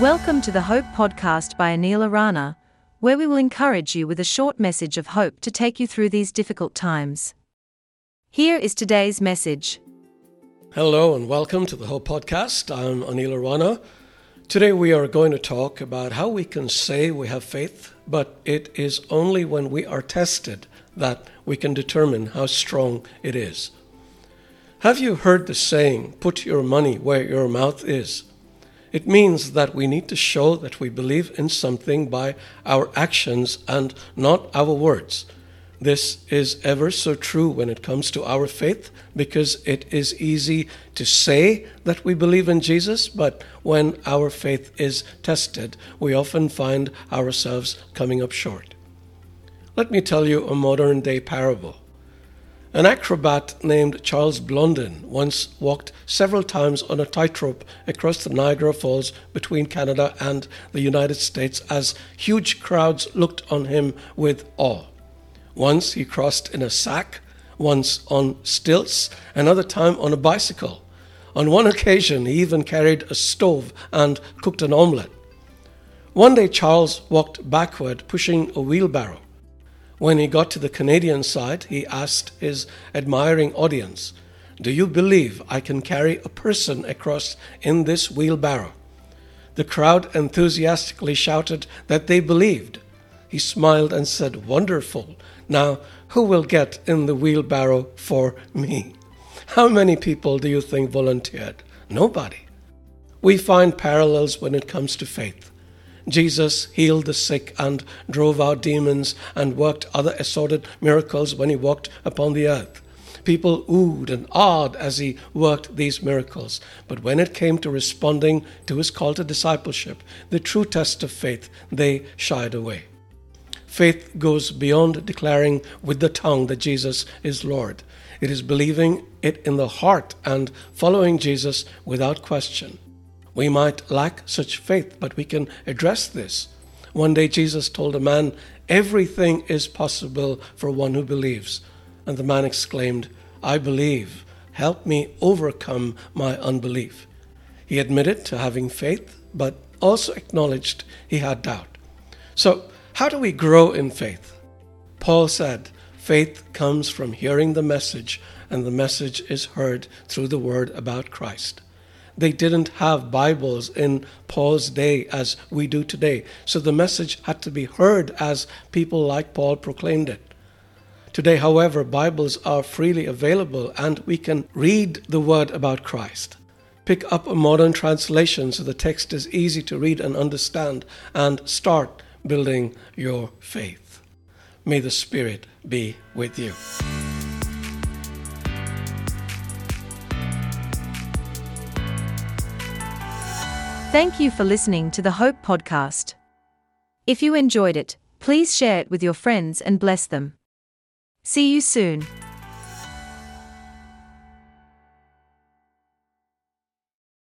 Welcome to the Hope Podcast by Anil Arana, where we will encourage you with a short message of hope to take you through these difficult times. Here is today's message. Hello and welcome to the Hope Podcast. I'm Anil Arana. Today we are going to talk about how we can say we have faith, but it is only when we are tested that we can determine how strong it is. Have you heard the saying, put your money where your mouth is? It means that we need to show that we believe in something by our actions and not our words. This is ever so true when it comes to our faith because it is easy to say that we believe in Jesus, but when our faith is tested, we often find ourselves coming up short. Let me tell you a modern day parable. An acrobat named Charles Blondin once walked several times on a tightrope across the Niagara Falls between Canada and the United States as huge crowds looked on him with awe. Once he crossed in a sack, once on stilts, another time on a bicycle. On one occasion, he even carried a stove and cooked an omelette. One day, Charles walked backward, pushing a wheelbarrow. When he got to the Canadian side, he asked his admiring audience, Do you believe I can carry a person across in this wheelbarrow? The crowd enthusiastically shouted that they believed. He smiled and said, Wonderful. Now, who will get in the wheelbarrow for me? How many people do you think volunteered? Nobody. We find parallels when it comes to faith. Jesus healed the sick and drove out demons and worked other assorted miracles when he walked upon the earth. People oohed and awed as he worked these miracles. But when it came to responding to his call to discipleship, the true test of faith, they shied away. Faith goes beyond declaring with the tongue that Jesus is Lord. It is believing it in the heart and following Jesus without question. We might lack such faith, but we can address this. One day Jesus told a man, Everything is possible for one who believes. And the man exclaimed, I believe. Help me overcome my unbelief. He admitted to having faith, but also acknowledged he had doubt. So, how do we grow in faith? Paul said, Faith comes from hearing the message, and the message is heard through the word about Christ. They didn't have Bibles in Paul's day as we do today. So the message had to be heard as people like Paul proclaimed it. Today, however, Bibles are freely available and we can read the word about Christ. Pick up a modern translation so the text is easy to read and understand and start building your faith. May the Spirit be with you. Thank you for listening to the Hope Podcast. If you enjoyed it, please share it with your friends and bless them. See you soon.